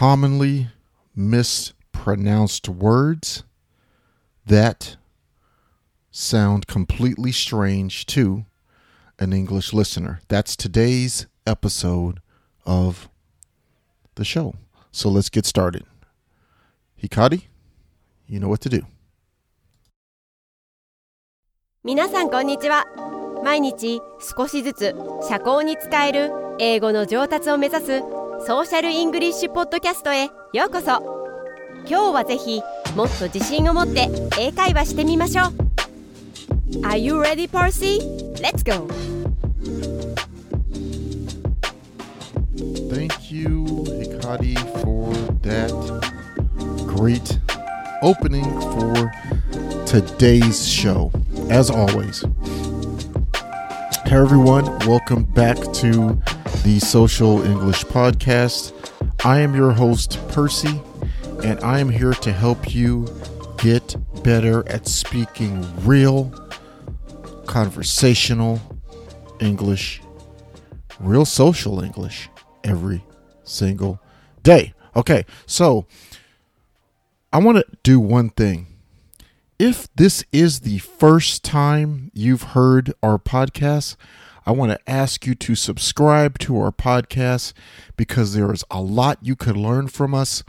commonly mispronounced words that sound completely strange to an English listener. That's today's episode of the show. So let's get started. Hikari, you know what to do. 皆さんこんにちは毎日少しずつ社交に使える英語の上達を目指す ソーシャルイングリッシュポッドキャストへようこそ今日はぜひもっと自信を持って英会話してみましょう Are you ready, Percy? Let's go! Thank you, Hikari, for that great opening for today's show. As always, hey everyone, welcome back to the Social English Podcast. I am your host, Percy, and I am here to help you get better at speaking real, conversational English, real social English every single day. Okay, so I want to do one thing. If this is the first time you've heard our podcast, I want to ask you to subscribe to our podcast because there is a lot you could learn from us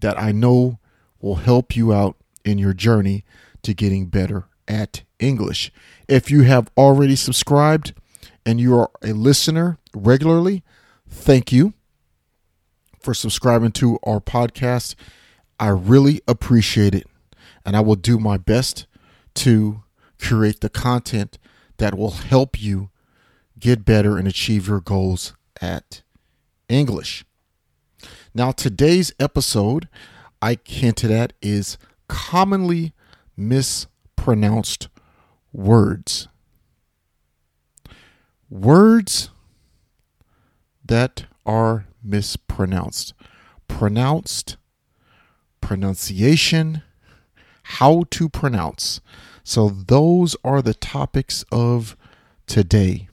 that I know will help you out in your journey to getting better at English. If you have already subscribed and you are a listener regularly, thank you for subscribing to our podcast. I really appreciate it. And I will do my best to create the content that will help you get better and achieve your goals at English. Now, today's episode, I hinted at, is commonly mispronounced words. Words that are mispronounced. Pronounced, pronunciation, how to pronounce. So, those are the topics of today.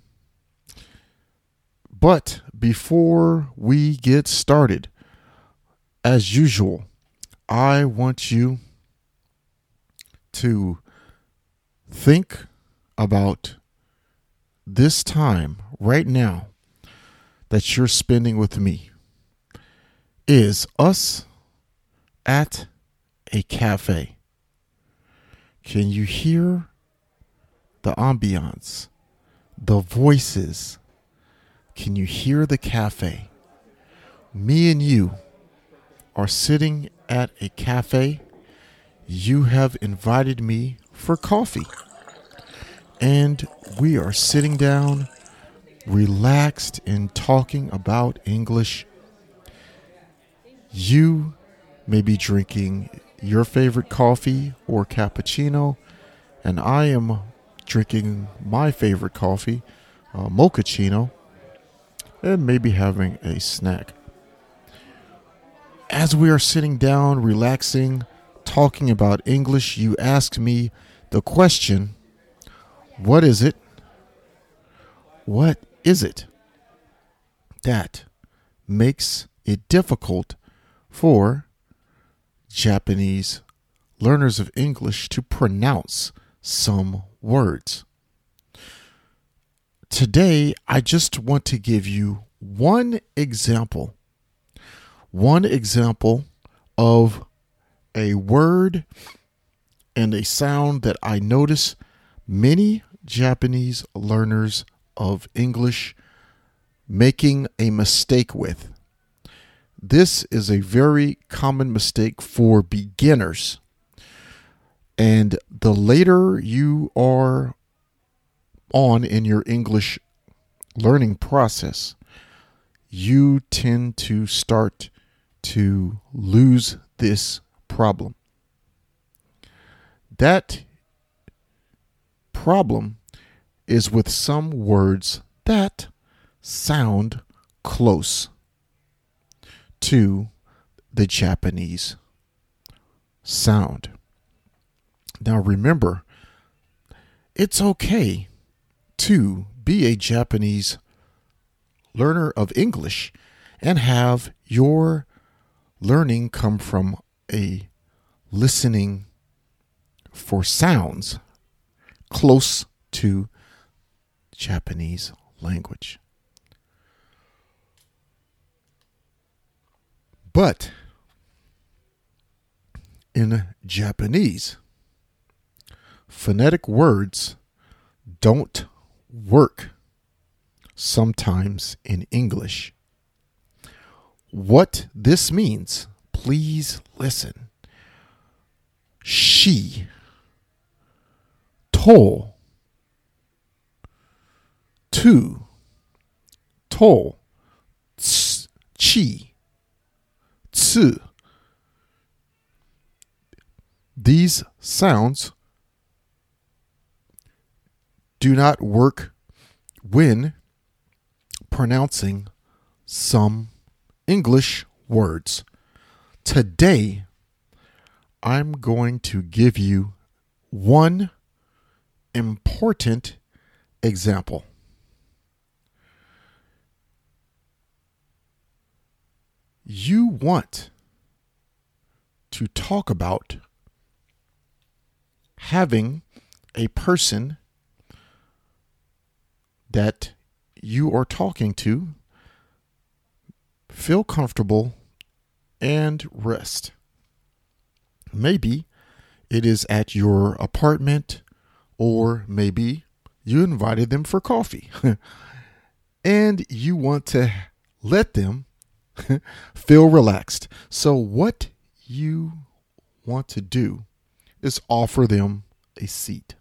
But before we get started, as usual, I want you to think about this time right now that you're spending with me is us at a cafe. Can you hear the ambiance, the voices? Can you hear the cafe? Me and you are sitting at a cafe. You have invited me for coffee. And we are sitting down, relaxed, and talking about English. You may be drinking your favorite coffee or cappuccino, and I am drinking my favorite coffee, uh, mochaccino, and maybe having a snack. As we are sitting down, relaxing, talking about English, you ask me the question what is it? What is it that makes it difficult for Japanese learners of English to pronounce some words? Today, I just want to give you one example. One example of a word and a sound that I notice many Japanese learners of English making a mistake with. This is a very common mistake for beginners. And the later you are on in your English learning process, you tend to start to lose this problem. That problem is with some words that sound close to the Japanese sound. Now remember, it's okay to be a Japanese learner of English and have your learning come from a listening for sounds close to Japanese language. But in Japanese, phonetic words don't work sometimes in English. What this means, please listen. She, to, to, to, chi, tsu. These sounds do not work when pronouncing some English words. Today, I'm going to give you one important example. You want to talk about having a person that you are talking to feel comfortable and rest. Maybe it is at your apartment, or maybe you invited them for coffee and you want to let them feel relaxed. So, what you want to do is offer them a seat.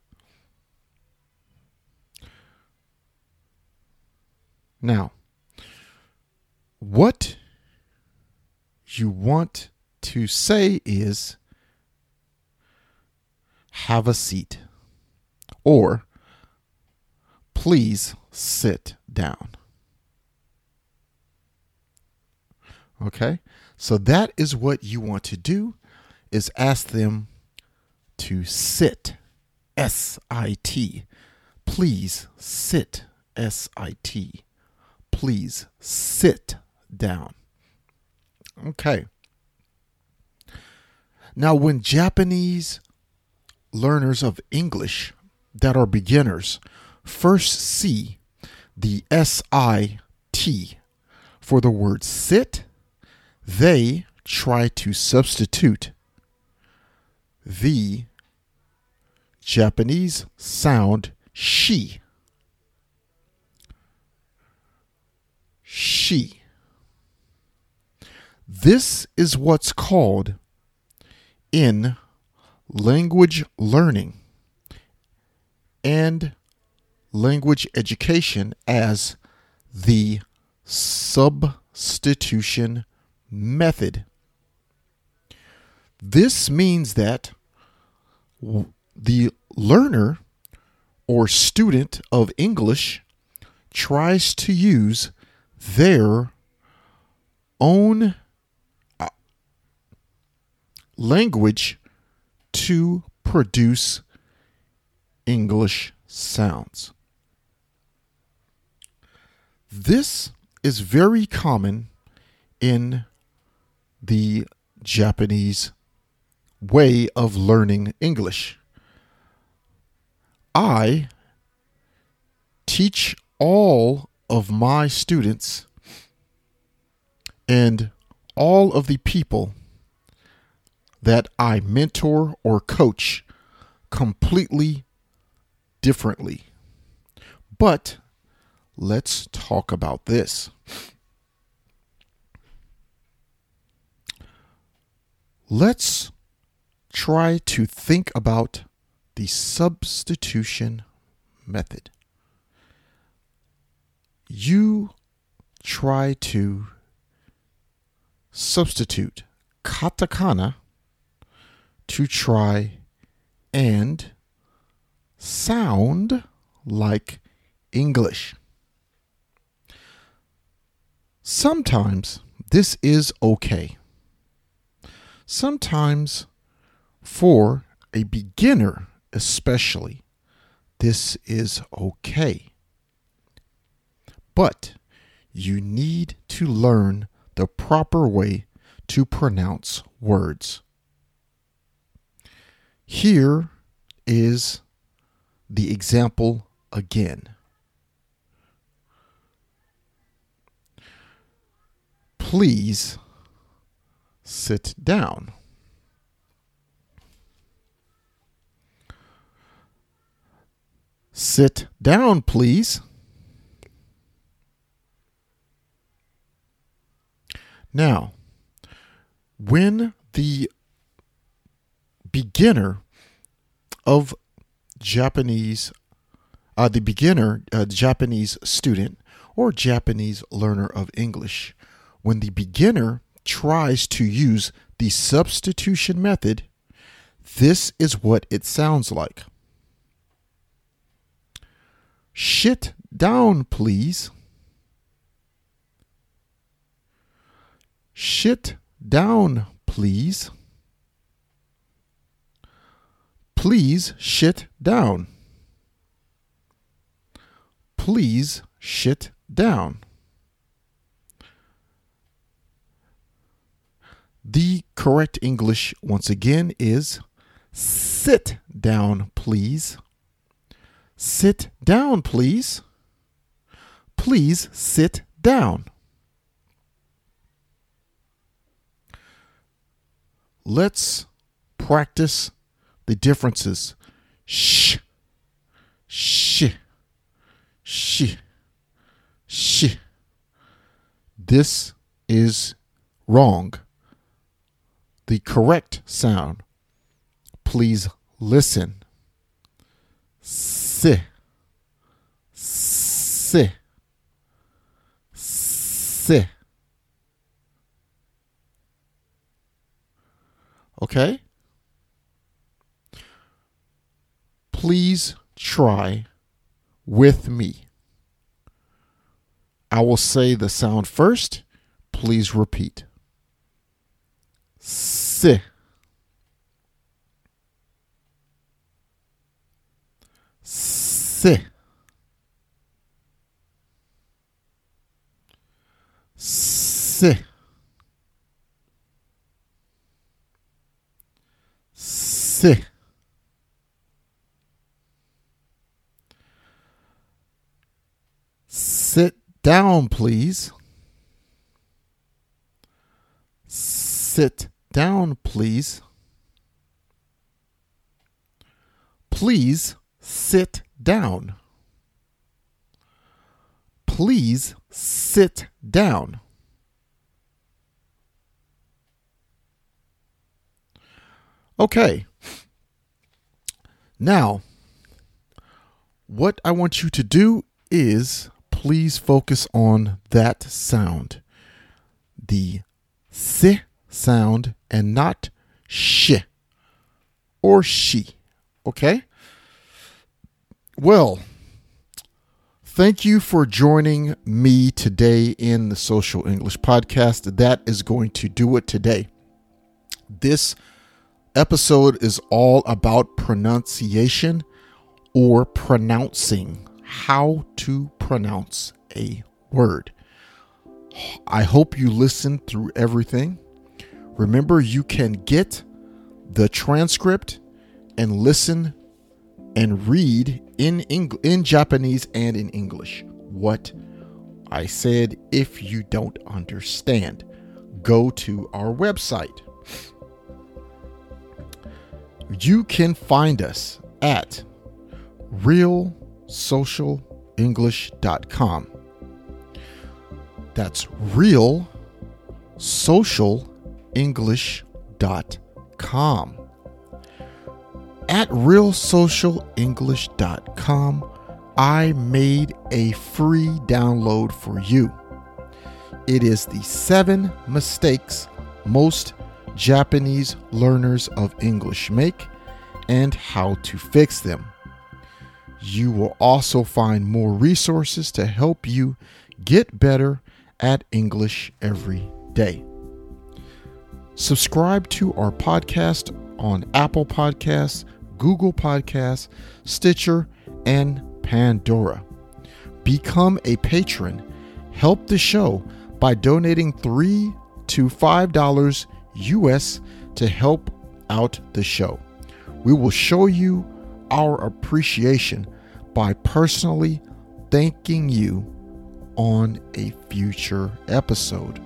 Now, what you want to say is have a seat or please sit down. Okay? So that is what you want to do is ask them to sit. S I T. Please sit. S I T. Please sit down. Okay. Now, when Japanese learners of English that are beginners first see the SIT for the word sit, they try to substitute the Japanese sound she. She. This is what's called in language learning and language education as the substitution method. This means that the learner or student of English tries to use their own uh, language to produce English sounds. This is very common in the Japanese way of learning English. I teach all of my students and all of the people that I mentor or coach completely differently. But let's talk about this. Let's try to think about the substitution method. You try to substitute katakana to try and sound like English. Sometimes this is okay. Sometimes, for a beginner especially, this is okay. But you need to learn the proper way to pronounce words. Here is the example again. Please sit down. Sit down, please. Now, when the beginner of Japanese, uh, the beginner uh, Japanese student or Japanese learner of English, when the beginner tries to use the substitution method, this is what it sounds like. Shit down, please. Shit down, please. Please shit down. Please shit down. The correct English, once again, is sit down, please. Sit down, please. Please sit down. Let's practice the differences. Sh, sh, sh, sh. This is wrong. The correct sound. Please listen. Si, si, si. Okay? Please try with me. I will say the sound first. Please repeat. Si. Si. Si. Si. Sit down, please. Sit down, please. Please sit down. Please sit down. Okay. Now, what I want you to do is please focus on that sound. The si sound and not sh or she. Okay? Well, thank you for joining me today in the Social English Podcast. That is going to do it today. This episode is all about pronunciation or pronouncing, how to pronounce a word. I hope you listened through everything. Remember, you can get the transcript and listen and read in Eng- in Japanese and in English what I said if you don't understand. Go to our website. You can find us at realsocialenglish.com. That's real socialenglish.com. At realsocialenglish.com, I made a free download for you. It is the seven mistakes most Japanese learners of English make and how to fix them. You will also find more resources to help you get better at English every day. Subscribe to our podcast on Apple Podcasts, Google Podcasts, Stitcher, and Pandora. Become a patron. Help the show by donating 3 to $5 US to help out the show. We will show you our appreciation by personally thanking you on a future episode.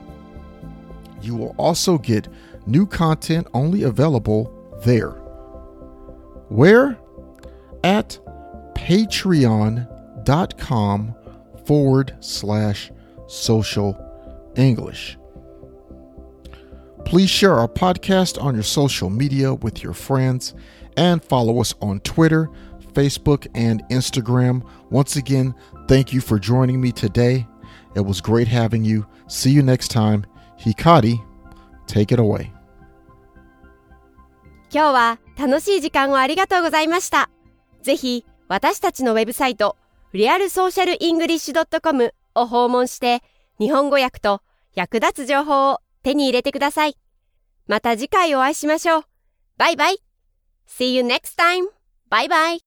You will also get new content only available there. Where? At patreon.com forward slash social English. Please share our podcast on your social media with your friends and follow us on Twitter, Facebook, and Instagram. Once again, thank you for joining me today. It was great having you. See you next time. Hikari, take it away. 今日は楽しい時間をありがとうございました。ぜひ私たちのウェブサイトリアルソーシャルイングリッシュ .com を訪問して日本語訳と役立つ情報を 手に入れてください。また次回お会いしましょう。バイバイ !See you next time! バイバイ